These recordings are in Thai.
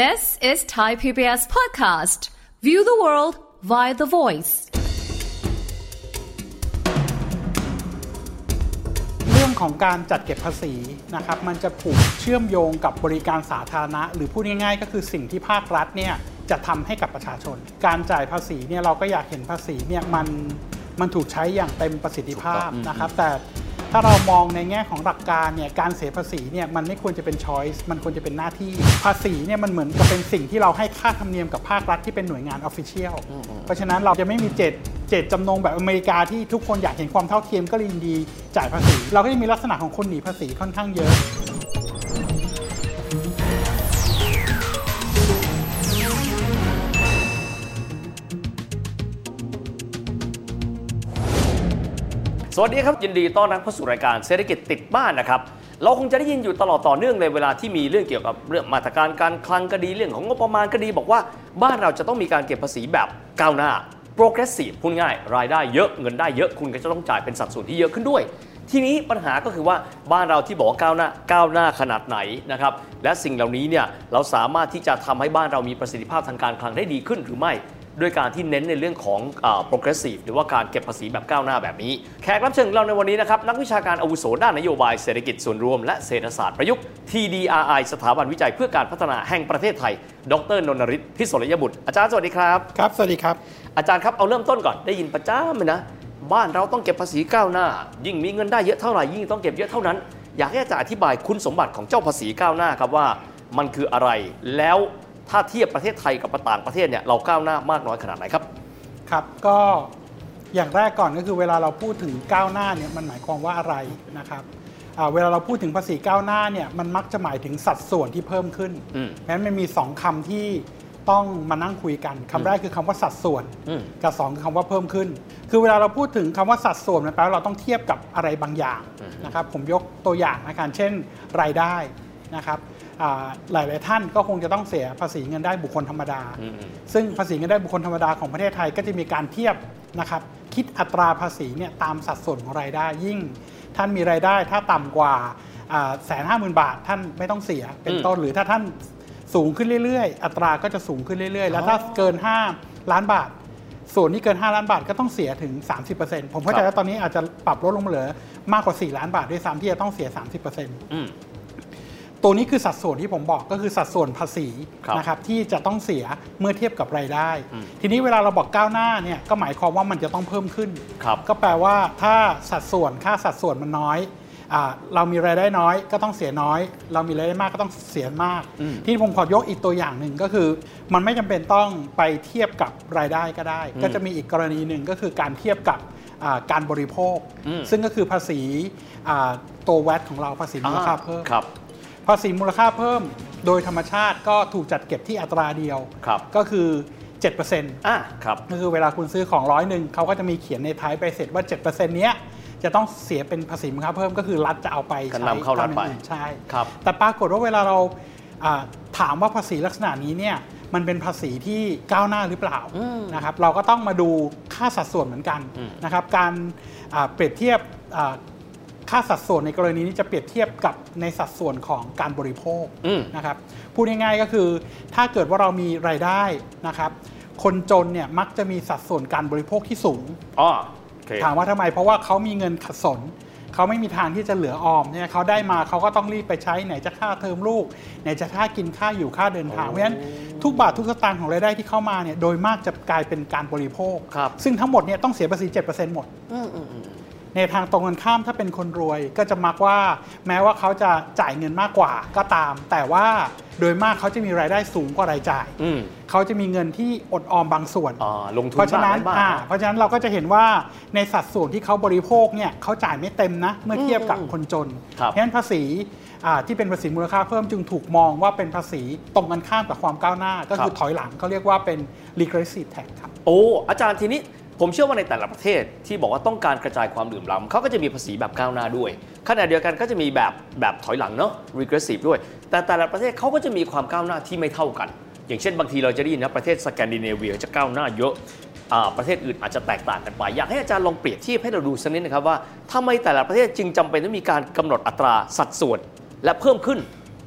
This is Thai PBS podcast. View the world via the voice. เรื่องของการจัดเก็บภาษีนะครับ มันจะผูกเชื่อมโยงกับบริการสาธารณะ หรือพูดง่ายๆ ก็คือสิ่งที่ภาครัฐเนี่ยจะทำให้กับประชาชน การจ่ายภาษีเนี่ยเราก็อยากเห็นภาษีเนี่ยมันมันถูกใช้อย่างเต็มประสิทธิภาพนะครับ แต่ ถ้าเรามองในแง่ของหลักการเนี่ยการเสียภาษีเนี่ยมันไม่ควรจะเป็นช้อยส์มันควรจะเป็นหน้าที่ ภาษีเนี่ยมันเหมือนกับเป็นสิ่งที่เราให้ค่าธรรมเนียมกับภาครัฐที่เป็นหน่วยงาน official เพราะฉะนั้นเราจะไม่มีเจตเจตจำนงแบบอเมริกาที่ทุกคนอยากเห็นความเท่าเทียมก็เลยยินดีจ่ายภาษี เราก็จะมีลักษณะของคนหนีภาษีค่อนข้างเยอะ สวัสดีครับ ยินดีต้อนรับเข้าสู่รายการเศรษฐกิจติดบ้านนะครับ เราคงจะได้ยินอยู่ตลอดต่อเนื่องเลยเวลาที่มีเรื่องเกี่ยวกับเรื่องมาตรการการคลังก็ดีเรื่องของงบประมาณก็ดี บอกว่าบ้านเราจะต้องมีการเก็บภาษีแบบก้าวหน้า progressive พูดง่าย รายได้เยอะเงินได้เยอะคุณก็จะต้องจ่ายเป็นสัดส่วนที่เยอะขึ้นด้วย ทีนี้ปัญหาก็คือว่าบ้านเราที่บอกก้าวหน้าก้าวหน้าขนาดไหนนะครับและสิ่งเหล่านี้เนี่ยเราสามารถที่จะทำให้บ้านเรามีประสิทธิภาพทางการคลังได้ดีขึ้นหรือไม่ ด้วยการที่เน้นในเรื่องของอา progressive หรือว่าการเก็บภาษีแบบก้าวหน้าแบบนี้ แขกรับเชิญของเราในวันนี้นะครับ นักวิชาการอาวุโสด้านนโยบายเศรษฐกิจส่วนรวมและเศรษฐศาสตร์ประยุกต์ TDRI สถาบันวิจัยเพื่อการพัฒนาแห่งประเทศไทย ดรนนทริศพิศลยบุตร อาจารย์สวัสดีครับ ครับ สวัสดีครับ อาจารย์ครับ เอาเริ่มต้นก่อน ได้ยินประจ้าเลยนะ บ้านเราต้องเก็บภาษีก้าวหน้า ยิ่งมีเงินได้เยอะเท่าไหร่ยิ่งต้องเก็บเยอะเท่านั้น อยากให้อาจารย์อธิบายคุณสมบัติของเจ้าภาษีก้าวหน้าครับว่า มันคืออะไร แล้ว ถ้าเทียบประเทศไทยกับต่างประเทศเนี่ยเราก้าวหน้ามากน้อยขนาดไหนครับครับก็อย่างแรกก่อนก็คือเวลาเราพูดถึงก้าวหน้าเนี่ยมันหมายความว่าอะไรนะครับอ่าเวลาเราพูดถึงภาษีก้าวหน้าเนี่ยมันมักจะหมายถึงสัดส่วนที่เพิ่มขึ้นอืมเพราะฉะนั้นมันมีสองคำที่ต้องมานั่งคุยกันคำแรกคือคำว่าสัดส่วนอืมกับสองคือคำว่าเพิ่มขึ้น คือเวลาเราพูดถึงคำว่าสัดส่วนมันแปลว่าเราต้องเทียบกับอะไรบางอย่างนะครับผมยกตัวอย่างนะครับเช่น รายได้ นะครับอ่าหลายๆท่านก็คงจะต้องเสียภาษีเงินได้บุคคลธรรมดาอืมอืมซึ่งภาษีเงินได้บุคคลธรรมดาของประเทศไทยก็จะมีการเทียบนะครับคิดอัตราภาษีเนี่ยตามสัดส่วนของรายได้ยิ่ง ท่านมีรายได้ถ้าต่ำกว่าแสนห้าหมื่นบาท ท่านไม่ต้องเสียเป็นต้นหรือถ้าท่านสูงขึ้นเรื่อยๆ อัตราก็จะสูงขึ้นเรื่อยๆ แล้วถ้าเกิน 5 ล้านบาท ส่วนที่เกิน 5 ล้านบาทก็ต้องเสียถึง 30%ผมเข้าใจครับว่าตอนนี้อาจจะปรับลดลงมาเหลือมากกว่า 4 ล้านบาทด้วยซ้ำที่จะต้องเสีย 30%อืม ตัวนี้คือสัดส่วนที่ผมบอกก็คือสัดส่วนภาษีครับนะครับที่จะต้องเสียเมื่อเทียบกับรายได้อืมทีนี้เวลาเราบอกก้าวหน้าเนี่ยก็หมายความว่ามันจะต้องเพิ่มขึ้นครับก็แปลว่าถ้าสัดส่วนค่าสัดส่วนมันน้อยอาเรามีรายได้น้อยก็ต้องเสียน้อย เรามีรายได้มากก็ต้องเสียมากอืมที่ผมขอยกอีกตัวอย่างหนึ่งก็คือ มันไม่จำเป็นต้องไปเทียบกับรายได้ก็ได้ ก็จะมีอีกกรณีหนึ่งก็คือการเทียบกับอ่าการบริโภคอืมซึ่งก็คือภาษีอ่าตัวแวตของเราภาษีมูลค่าเพิ่มครับ ภาษีมูลค่าเพิ่มโดยธรรมชาติก็ถูกจัดเก็บที่อัตราเดียว ครับก็คือ 7%อะครับ ก็คือเวลาคุณซื้อของร้อยหนึ่งเขาก็จะมีเขียนในท้ายไปเสร็จว่า 7%เนี้ยจะต้องเสียเป็นภาษีมูลค่าเพิ่มก็คือรัฐจะเอาไปก็ใช้นำเข้ารัฐไป ทำอย่งอื่นใช่ ครับ แต่ปรากฏว่าเวลาเราอ่าถามว่าภาษีลักษณะนี้เนี่ยมันเป็นภาษีที่ก้าวหน้าหรือเปล่านะครับเราก็ต้องมาดูค่าสัดส่วนเหมือนกันนะครับการอ่าเปรียบเทียบอ่า ค่าสัดส่วนในกรณีนี้จะเปรียบเทียบกับในสัดส่วนของการบริโภคอืมนะครับพูดง่ายๆก็คือ ถ้าเกิดว่าเรามีรายได้นะครับ คนจนเนี่ยมักจะมีสัดส่วนการบริโภคที่สูงอ๋อโอเคถามว่าทำไมเพราะว่าเขามีเงินขัดสนเขาไม่มีทางที่จะเหลือออมเนี่ยเขาได้มาเขาก็ต้องรีบไปใช้ไหนจะค่าเทอมลูก ไหนจะค่ากินค่าอยู่ค่าเดินทางเพราะฉะนั้นทุกบาททุกสตางค์ของรายได้ที่เข้ามาเนี่ยโดยมากจะกลายเป็นการบริโภคครับซึ่งทั้งหมดเนี่ยต้องเสียภาษี 7%หมด ในทางตรงกันข้ามถ้าเป็นคนรวยก็จะมักว่าแม้ว่าเขาจะจ่ายเงินมากกว่าก็ตาม แต่ว่าโดยมากเขาจะมีรายได้สูงกว่ารายจ่ายอืมเขาจะมีเงินที่อดออมบางส่วนอ่าลงทุนเพราะฉะนั้นบ้างอ่าไม่บ้างเพราะฉะนั้นเราก็จะเห็นว่าในสัดส่วนที่เขาบริโภคเนี่ยเขาจ่ายไม่เต็มนะ เมื่อเทียบกับคนจนครับเพราะฉะนั้นภาษีอ่าที่เป็นภาษีมูลค่าเพิ่มจึงถูกมองว่าเป็นภาษีตรงกันข้ามกับความก้าวหน้า ก็คือถอยหลังเขาเรียกว่าเป็น regressive tax ครับโอ้อาจารย์ทีนี้ ผมเชื่อว่าในแต่ละประเทศที่บอกว่าต้องการกระจายความเหลื่อมล้ำเขาก็จะมีภาษีแบบก้าวหน้าด้วยขณะเดียวกันก็จะมีแบบแบบถอยหลังเนาะ regressive ด้วย แต่แต่ละประเทศเขาก็จะมีความก้าวหน้าที่ไม่เท่ากัน อย่างเช่นบางทีเราจะได้ยินนะประเทศสแกนดิเนเวียจะก้าวหน้าเยอะประเทศอื่นอาจจะแตกต่างกันไป อยากให้อาจารย์ลองเปรียบเทียบให้เราดูสักนิดนะครับว่าทำไมแต่ละประเทศจึงจำเป็นต้องมีการกำหนดอัตราสัดส่วน และเพิ่มขึ้น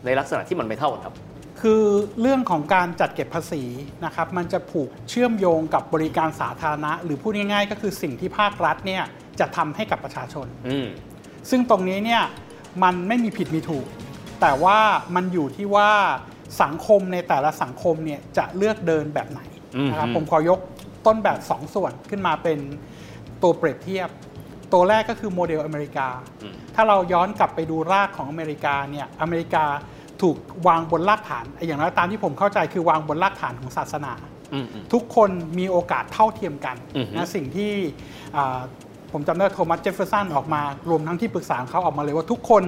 ในลักษณะที่มันไม่เท่ากันครับ คือเรื่องของการจัดเก็บภาษีนะครับมันจะผูกเชื่อมโยงกับบริการสาธารณะ หรือพูดง่ายๆ ก็คือสิ่งที่ภาครัฐเนี่ยจะทำให้กับประชาชนอืมซึ่งตรงนี้เนี่ยมันไม่มีผิดมีถูก แต่ว่ามันอยู่ที่ว่าสังคมในแต่ละสังคมเนี่ยจะเลือกเดินแบบไหนนะครับอืมผมขอยกต้นแบบ2ส่วนขึ้นมาเป็นตัวเปรียบเทียบ ตัวแรกก็คือโมเดลอเมริกา ถ้าเราย้อนกลับไปดูรากของอเมริกาเนี่ยอเมริกา ถูกวางบนรากฐานอย่างน้อยตามที่ผมเข้าใจคือวางบนรากฐานของศาสนาอืมอืมทุกคนมีโอกาสเท่าเทียมกันอือฮึนะสิ่งที่อ่าผมจำได้โทมัสเจฟเฟอร์สันออกมารวมทั้งที่ปรึกษาของเขาออกมาเลยว่าทุกคน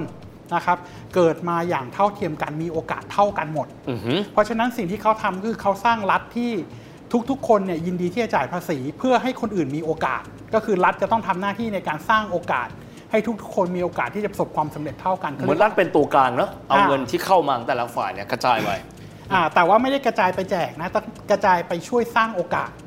นะครับเกิดมาอย่างเท่าเทียมกันมีโอกาสเท่ากันหมดอือหือเพราะฉะนั้นสิ่งที่เขาทำคือเขาสร้างรัฐที่ทุกๆ คนเนี่ยยินดีที่จะจ่ายภาษีเพื่อให้คนอื่นมีโอกาส ก็คือรัฐจะต้องทำหน้าที่ในการสร้างโอกาส ให้ทุกๆคนมีโอกาสที่จะประสบความสำเร็จเท่ากันเหมือนรัฐเป็นตัวกลางเนาะเอาอ่าเงินที่เข้ามาของแต่ละฝ่ายเนี่ยกระจายไปอ่าแต่ว่าไม่ได้กระจายไปแจกนะแต่กระจายไปช่วยสร้างโอกาสอืม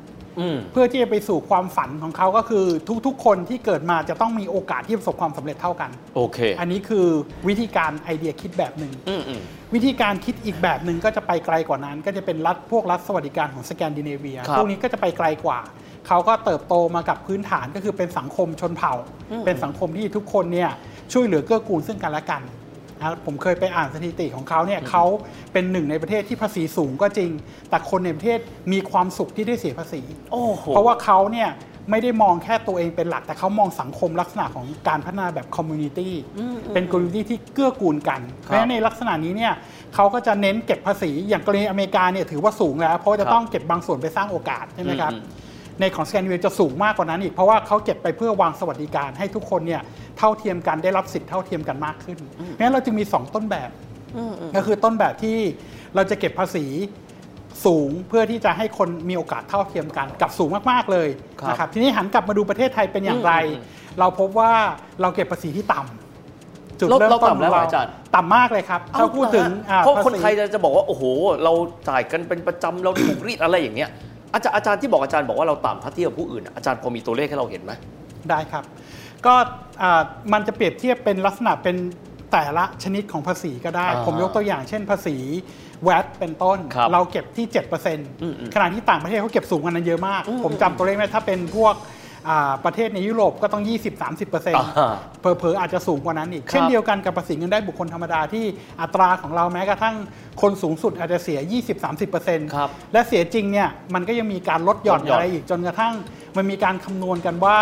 เพื่อที่จะไปสู่ความฝันของเขาก็คือทุกๆ คนที่เกิดมาจะต้องมีโอกาสที่ประสบความสำเร็จเท่ากัน โอเค อันนี้คือวิธีการไอเดียคิดแบบหนึ่งอืมอืมวิธีการคิดอีกแบบหนึ่งก็จะไปไกลกว่านั้น ก็จะเป็นรัฐพวกรัฐสวัสดิการของสแกนดิเนเวียครับพวกนี้ก็จะไปไกลกว่าเขาก็เติบโตมากับพื้นฐานก็คือเป็นสังคมชนเผ่า เป็นสังคมที่ทุกคนเนี่ยช่วยเหลือเกื้อกูลซึ่งกันและกัน นะผมเคยไปอ่านสถิติของเขาเนี่ยเขาเป็นหนึ่งในประเทศที่ภาษีสูงก็จริง แต่คนในประเทศมีความสุขที่ได้เสียภาษีโอ้โหเพราะว่าเขาเนี่ยไม่ได้มองแค่ตัวเองเป็นหลัก แต่เขามองสังคมลักษณะของการพัฒนาแบบ community เป็น community ที่เกื้อกูลกัน เพราะฉะนั้นในลักษณะนี้เนี่ยเขาก็จะเน้นเก็บภาษีอย่างกรณีอเมริกาเนี่ยถือว่าสูงแล้ว เพราะว่าจะต้องเก็บบางส่วนไปสร้างโอกาสใช่ไหมครับอืม ในของสแกนดิเนเวียจะสูงมากกว่านั้นอีกเพราะว่าเขาเก็บไปเพื่อวางสวัสดิการให้ทุกคนเนี่ยเท่าเทียมกันได้รับสิทธิ์เท่าเทียมกันมากขึ้นเพราะฉะนั้นเราจึงมีสองต้นแบบก็คือต้นแบบที่เราจะเก็บภาษีสูงเพื่อที่จะให้คนมีโอกาสเท่าเทียมกันกับสูงมากๆเลยครับนะครับทีนี้หันกลับมาดูประเทศไทยเป็นอย่างไรอืมเราพบว่าเราเก็บภาษีที่ต่ำจุดเราเริ่มต้นเราต่ำแล้วขงอาจารย์ต่ำมากเลยครับถ้าพูดถึงอ่เพราะคนภษีไทยจะบอกว่าโอ้โห เราจ่ายกันเป็นประจำเราถูกรีดอะไรอย่างเงี้ย อาจารย์อาจารย์ที่บอกอาจารย์บอกว่าเราต่ำถ้าเทียบกับผู้อื่นอะอาจารย์พอมีตัวเลขให้เราเห็นไหมได้ครับ ก็อ่ามันจะเปรียบเทียบเป็นลักษณะเป็นแต่ละชนิดของภาษีก็ได้อ่าผมยกตัวอย่างเช่นภาษีแวดเป็นต้นครับเราเก็บที่อืม7%ขณะที่ต่างประเทศเขาเก็บสูงกว่านั้นเยอะมาก ผมจำตัวเลขไม่ได้ถ้าเป็นพวกอ่า ประเทศในยุโรปก็ต้อง 20-30%อ่าเผลอๆอาจจะสูงกว่านั้นอีกครับเช่นเดียวกันกับภาษีเงินได้บุคคลธรรมดาที่อัตราของเราแม้กระทั่งคนสูงสุดอาจจะเสีย 20-30%ครับและเสียจริงเนี่ยมันก็ยังมีการลดหย่อนลดหย่อนอะไรอีกจนกระทั่งมันมีการคำนวณกันว่า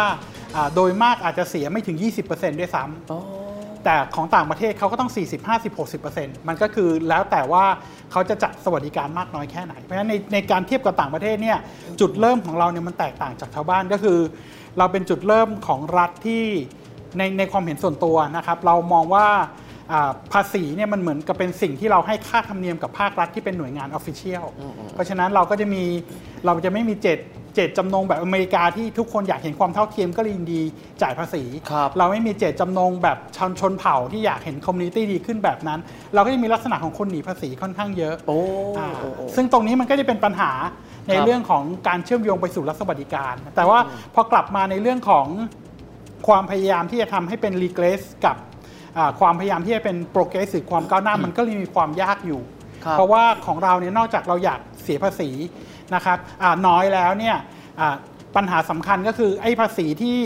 อ่าโดยมากอาจจะเสียไม่ถึง 20%ด้วยซ้ำ แต่ของต่างประเทศเขาก็ต้อง 40 50 60%มันก็คือแล้วแต่ว่าเขาจะจัดสวัสดิการมากน้อยแค่ไหน เพราะฉะนั้นในในการเทียบกับต่างประเทศเนี่ยจุดเริ่มของเราเนี่ยมันแตกต่างจากชาวบ้านก็คือ เราเป็นจุดเริ่มของรัฐที่ในในความเห็นส่วนตัวนะครับ เรามองว่าอ่าภาษีเนี่ยมันเหมือนกับเป็นสิ่งที่เราให้ค่าธรรมเนียมกับภาครัฐที่เป็นหน่วยงาน official เพราะฉะนั้นเราก็จะมีเราจะไม่มีเจต เจตจำนงแบบอเมริกาที่ทุกคนอยากเห็นความเท่าเทียมก็เลยยินดีจ่ายภาษีครับเราไม่มีเจตจำนงแบบชนชนเผ่าที่อยากเห็น community ดีขึ้นแบบนั้น เราก็จะมีลักษณะของคนหนีภาษีค่อนข้างเยอะโอ้อ่าโอ้โอ้ซึ่งตรงนี้มันก็จะเป็นปัญหาในครับเรื่องของการเชื่อมโยงไปสู่รัฐสวัสดิการ แต่ว่าพอกลับมาในเรื่องของความพยายามที่จะทำให้เป็น regress กับอ่าความพยายามที่จะเป็น progress หรือความก้าวหน้ามันก็เลยมีความยากอยู่ครับเพราะว่าของเราเนี่ยนอกจากเราอยากเสียภาษี นะครับอ่าน้อยแล้วเนี่ยอ่าปัญหาสำคัญก็คือไอ้ภาษีที่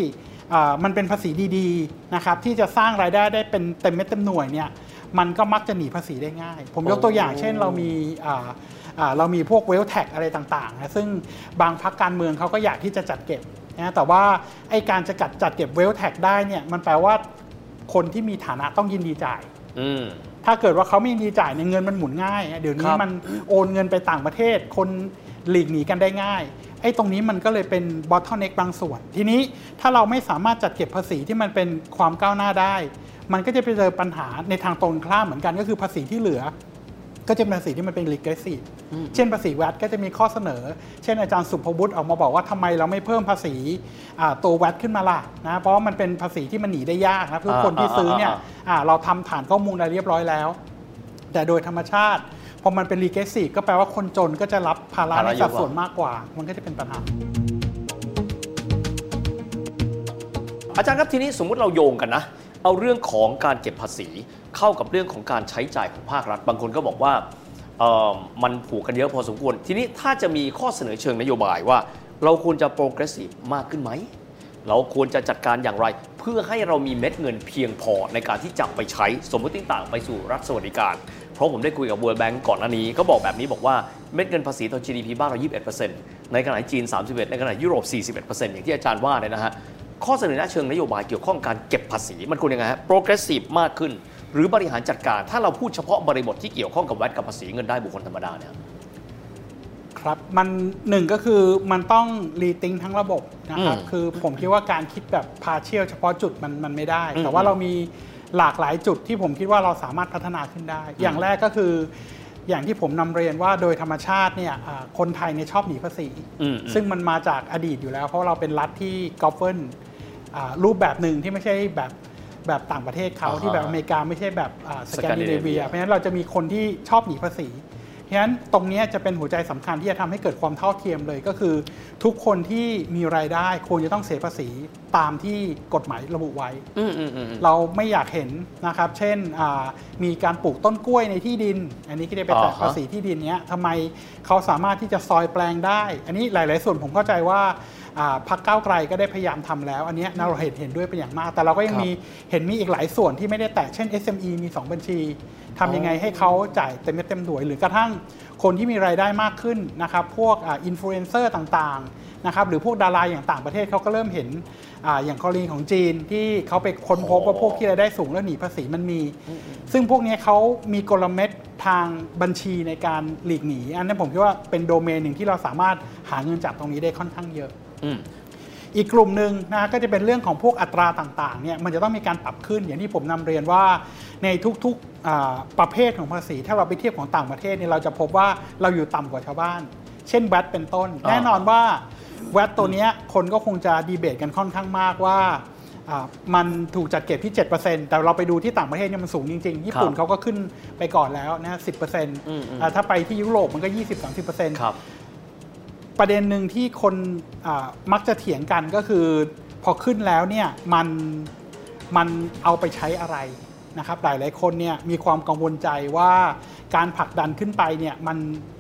อ่ามันเป็นภาษีดีๆนะครับที่จะสร้างรายได้ได้เป็นเต็มเม็ดเต็มหน่วยเนี่ยมันก็มักจะหนีภาษีได้ง่าย ผมยกตัวอย่างเช่นเรามีอ่าอ่าเรามีพวกเวลแท็กอะไรต่างๆนะซึ่งบางพักการเมืองเขาก็อยากที่จะจัดเก็บนะแต่ว่าไอ้การจะจัดจัดเก็บเวลแท็กได้เนี่ยมันแปลว่าคนที่มีฐานะต้องยินดีจ่ายอืมถ้าเกิดว่าเขาไม่ยินดีจ่ายเนี่ยเงินมันหมุนง่าย เดี๋ยวนี้ครับมันโอนเงินไปต่างประเทศ คน หลีกหนีกันได้ง่ายไอ้ตรงนี้มันก็เลยเป็นบอทเท n เน็กบางส่วน ทีนี้ถ้าเราไม่สามารถจัดเก็บภาษีที่มันเป็นความก้าวหน้าได้ มันก็จะไปเจอปัญหาในทางตรงข้ามเหมือนกันก็คือภาษีที่เหลือ ก็จะเป็นภาษีที่มันเป็น regressive เช่นภาษีแวดก็จะมีข้อเสนอ เช่นอาจารย์สุภวุฒิออกมาบอกว่าทำไมเราไม่เพิ่มภาษีอ่าตัวแวดขึ้นมาล่ะนะเพราะว่ามันเป็นภาษีที่มันหนีได้ยากนะทุกคนที่ซื้อเนี่ยอ่าอ่าเราทำฐานข้อมูลอะไรเรียบร้อยแล้ว แต่โดยธรรมชาติ พอมันเป็น regressive ก็แปลว่าคนจนก็จะรับภาระภาระในเยอะสัดกว่าส่วนมากกว่า มันก็จะเป็นปัญหาอาจารย์ครับทีนี้สมมุติเราโยงกันนะ เอาเรื่องของการเก็บภาษีเข้ากับเรื่องของการใช้จ่ายของภาครัฐ บางคนก็บอกว่าเอเอ่อมันผูกกันเยอะพอสมควร ทีนี้ถ้าจะมีข้อเสนอเชิงนโยบายว่า เราควรจะ progressive มากขึ้นไหม เราควรจะจัดการอย่างไร เพื่อให้เรามีเม็ดเงินเพียงพอในการที่จะไปใช้สมมติต่างๆไปสู่รัฐสวัสดิการเพ ราะผมได้คุยกับ World Bank ก่อนหน้านี้ก็บอกแบบนี้บอกว่าเม็ดเงินภาษีต่อ GDP บ้านเรา 21%ในขณะที่จีน 31ในขณะยุโรป 41%อย่างที่อาจารย์ว่าเนี่ยนะฮะข้อเสนอแนะเชิงนโยบายเกี่ยวข้องการเก็บภาษีมันควรยังไงฮะ progressive มากขึ้น หรือบริหารจัดการ ถ้าเราพูดเฉพาะบริบทที่เกี่ยวข้องกับแวดกับภาษีเงินได้บุคคลธรรมดาเนี่ยครับมันหนึ่งก็คือมันต้องรีติงทั้งระบบนะครับอืมคือผมคิดว่าการคิดแบบพาเชียลเฉพาะจุดมันมันไม่ได้อืมแต่ว่าเรามี หลากหลายจุดที่ผมคิดว่าเราสามารถพัฒนาขึ้นได้ อย่างแรกก็คือ อย่างที่ผมนำเรียนว่าโดยธรรมชาติเนี่ยอ่าคนไทยเนี่ยชอบหนีภาษีอืมซึ่งมันมาจากอดีตอยู่แล้ว เพราะเราเป็นรัฐที่ govern รูปแบบหนึ่งที่ไม่ใช่แบบแบบต่างประเทศเขาอ่าฮะที่แบบอเมริกาไม่ใช่แบบสแกนดิเนเวีย Scandinavia เพราะฉะนั้นเราจะมีคนที่ชอบหนีภาษี เพราะฉะนั้นตรงเนี้ยจะเป็นหัวใจสำคัญที่จะทำให้เกิดความเท่าเทียมเลย ก็คือ ทุกคนที่มีรายได้ควรจะต้องเสียภาษีตามที่กฎหมายระบุไว้อืมอืมอืมเราไม่อยากเห็นนะครับ เช่นอ่ามีการปลูกต้นกล้วยในที่ดิน อันนี้ก็จะเป็นแต่อ่าฮะภาษีที่ดินเนี้ยทำไมเขาสามารถที่จะซอยแปลงได้ อันนี้หลาย ๆ ส่วนผมเข้าใจว่าอ่า พรรคก้าวไกลก็ได้พยายามทำแล้ว อันเนี้ยเราเห็นเห็นด้วยเป็นอย่างมาก แต่เราก็ยังครับมีเห็นมีอีกหลายส่วนที่ไม่ได้แตะเช่น SME มี 2 บัญชีทำยังไงให้เขาจ่ายเต็มเม็ดเต็มหน่วย หรือกระทั่งคนที่มีรายได้มากขึ้นนะครับพวกอินฟลูเอนเซอร์ต่างๆนะครับหรือพวกดาราอย่างต่างประเทศเขาก็เริ่มเห็นอาอย่างกรณีของจีนที่เขาไปค้นพบว่าพวกที่รายได้สูงแล้วหนีภาษีมันมี ซึ่งพวกนี้เขามีกลเม็ดทางบัญชีในการหลีกหนี อันนั้นผมคิดว่าเป็นโดเมนหนึ่งที่เราสามารถหาเงินจากตรงนี้ได้ค่อนข้างเยอะ อืมอีกกลุ่มหนึ่งนะก็จะเป็นเรื่องของพวกอัตราต่างๆเนี่ยมันจะต้องมีการปรับขึ้นอย่างที่ผมนำเรียนว่าในทุกๆอ่าประเภทของภาษี ถ้าเราไปเทียบของต่างประเทศเนี่ยเราจะพบว่าเราอยู่ต่ำกว่าชาวบ้าน เช่นแวดเป็นต้นอ่าแน่นอนว่าแวดตัวเนี้ยคนก็คงจะดีเบตกันค่อนข้างมากว่าอ่ามันถูกจัดเก็บที่ 7%แต่เราไปดูที่ต่างประเทศเนี่ยมันสูงจริง ๆ ญี่ปุ่นเขาก็ขึ้นไปก่อนแล้วนะ10%อ่าถ้าไปที่ยุโรปมันก็ 20-30%ครับ ประเด็นหนึ่งที่คนมักจะเถียงกันก็คือ พอขึ้นแล้วเนี่ยมันมันเอาไปใช้อะไรนะครับหลายหลายคนเนี่ยมีความกังวลใจว่าการผลักดันขึ้นไปเนี่ยมัน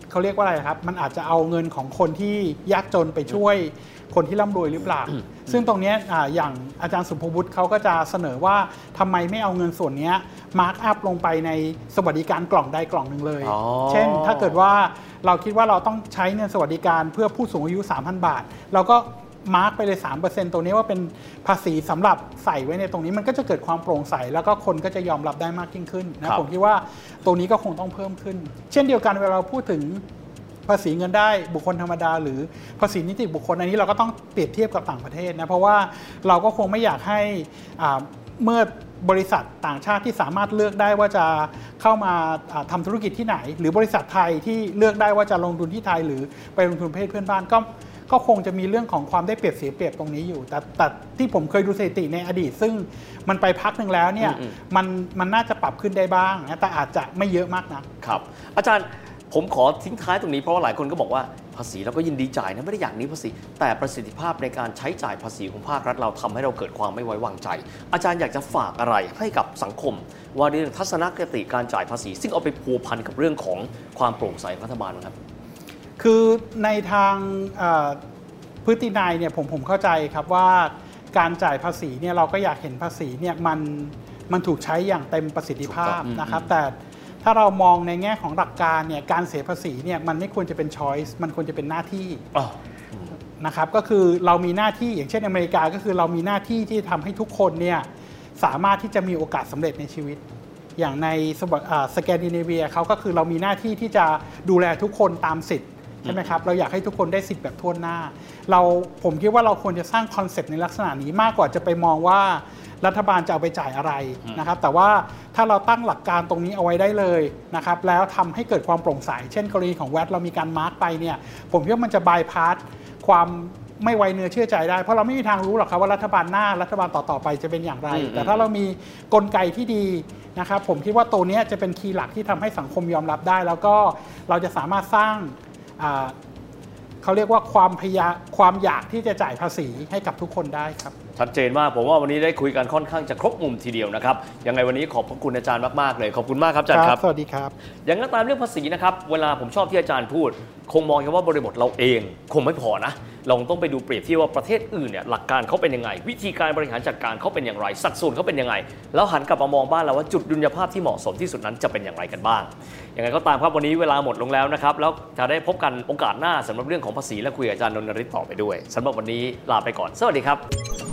เขาเรียกว่าอะไรครับ มันอาจจะเอาเงินของคนที่ยากจนไปช่วย คนที่ร่ำรวยหรือเปล่า ซึ่งตรงเนี้ยอาอย่างอาจารย์สุภวุฒิเขาก็จะเสนอว่าทำไมไม่เอาเงินส่วนเนี้ย mark up ลงไปในสวัสดิการกล่องใดกล่องหนึ่งเลยอ๋อเช่นถ้าเกิดว่าเราคิดว่าเราต้องใช้เงินสวัสดิการเพื่อผู้สูงอายุ 3,000 บาท เราก็ mark ไปเลย 3%ตรงนี้ว่าเป็นภาษีสำหรับใส่ไว้ในตรงนี้มันก็จะเกิดความโปร่งใส แล้วก็คนก็จะยอมรับได้มากยิ่งขึ้นนะครับผมคิดว่าตรงนี้ก็คงต้องเพิ่มขึ้น เช่นเดียวกันเวลาเราพูดถึง ภาษีเงินได้บุคคลธรรมดา หรือภาษีนิติบุคคลอันนี้เราก็ต้องเปรียบเทียบกับต่างประเทศนะเพราะว่าเราก็คงไม่อยากให้อ่าเมื่อบริษัทต่างชาติที่สามารถเลือกได้ว่าจะเข้ามาอ่าทำธุรกิจที่ไหน หรือบริษัทไทยที่เลือกได้ว่าจะลงทุนที่ไทย หรือไปลงทุนประเทศเพื่อนบ้านก็ก็คงจะมีเรื่องของความได้เปรียบเสียเปรียบตรงนี้อยู่ แต่แต่ที่ผมเคยดูสถิติในอดีต ซึ่งมันไปพักหนึ่งแล้วเนี่ยอืมมันมันน่าจะปรับขึ้นได้บ้างนะแต่อาจจะไม่เยอะมากนะครับ อาจารย์ ผมขอทิ้งท้ายตรงนี้เพราะว่าหลายคนก็บอกว่าภาษีเราก็ยินดีจ่ายนะไม่ได้อยากหนี้ภาษี แต่ประสิทธิภาพในการใช้จ่ายภาษีของภาครัฐเราทำให้เราเกิดความไม่ไว้วางใจ อาจารย์อยากจะฝากอะไรให้กับสังคม ว่าเรื่องทัศนคติการจ่ายภาษี ซึ่งเอาไปพัวพันกับเรื่องของความโปร่งใสของรัฐบาลนะครับ คือในทางเอ่อพฤตินัยเนี่ยผมผมเข้าใจครับว่าการจ่ายภาษีเนี่ยเราก็อยากเห็นภาษีเนี่ยมันมันถูกใช้อย่างเต็มประสิทธิภาพถูกต้องนะครับแต่ ถ้าเรามองในแง่ของหลักการเนี่ยการเสียภาษีเนี่ยมันไม่ควรจะเป็นช้อยส์มันควรจะเป็นหน้าที่อ๋อนะครับก็คือเรามีหน้าที่อย่างเช่นอเมริกาก็คือเรามีหน้าที่ที่ทำให้ทุกคนเนี่ยสามารถที่จะมีโอกาสสำเร็จในชีวิต อย่างในสวอ่าสแกนดิเนเวียเขาก็คือเรามีหน้าที่ที่จะดูแลทุกคนตามสิทธิ์ใช่ไหมครับเราอยากให้ทุกคนได้สิทธิ์แบบทั่วหน้า เราผมคิดว่าเราควรจะสร้าง concept ในลักษณะนี้มากกว่าจะไปมองว่า รัฐบาลจะเอาไปจ่ายอะไรนะครับ แต่ว่าถ้าเราตั้งหลักการตรงนี้เอาไว้ได้เลยนะครับ แล้วทำให้เกิดความโปร่งใส เช่นกรณีของ VAT เรามีการ mark ไปเนี่ย ผมคิดว่ามันจะบายพาสความไม่ไว้เนื้อเชื่อใจได้ เพราะเราไม่มีทางรู้หรอกครับว่ารัฐบาลหน้ารัฐบาลต่อๆไปจะเป็นอย่างไรอืมแต่ถ้าเรามีกลไกที่ดีนะครับ ผมคิดว่าตัวเนี้ยจะเป็น key หลักที่ทำให้สังคมยอมรับได้ แล้วก็เราจะสามารถสร้างอ่าเขาเรียกว่าความพยาความอยากที่จะจ่ายภาษีให้กับทุกคนได้ครับ ชัดเจนมากผมว่าวันนี้ได้คุยกันค่อนข้างจะครบมุมทีเดียวนะครับยังไงวันนี้ขอบพระคุณอาจารย์มากๆเลยขอบคุณมากครับอาจารย์ครับสวัสดีครับ อย่างนั้นตามเรื่องภาษีนะครับเวลาผมชอบที่อาจารย์พูด คงมองแค่ว่าบริบทเราเอง คงไม่พอนะเราต้องไปดูเปรียบเทียบว่าประเทศอื่นเนี่ยหลักการเขาเป็นยังไง วิธีการบริหารจัดการเขาเป็นอย่างไร สัดส่วนเขาเป็นยังไง แล้วหันกลับมามองบ้านเราว่าจุดดุลยภาพที่เหมาะสมที่สุดนั้นจะเป็นอย่างไรกันบ้างยังไงก็ตามครับวันนี้เวลาหมดลงแล้วนะครับแล้วจะได้พบกันโอกาสหน้าสำหรับเรื่องของภาษีและคุยกับอาจารย์นนทริศต่อไปด้วยสำหรับวันนี้ลาไปก่อน สวัสดีครับ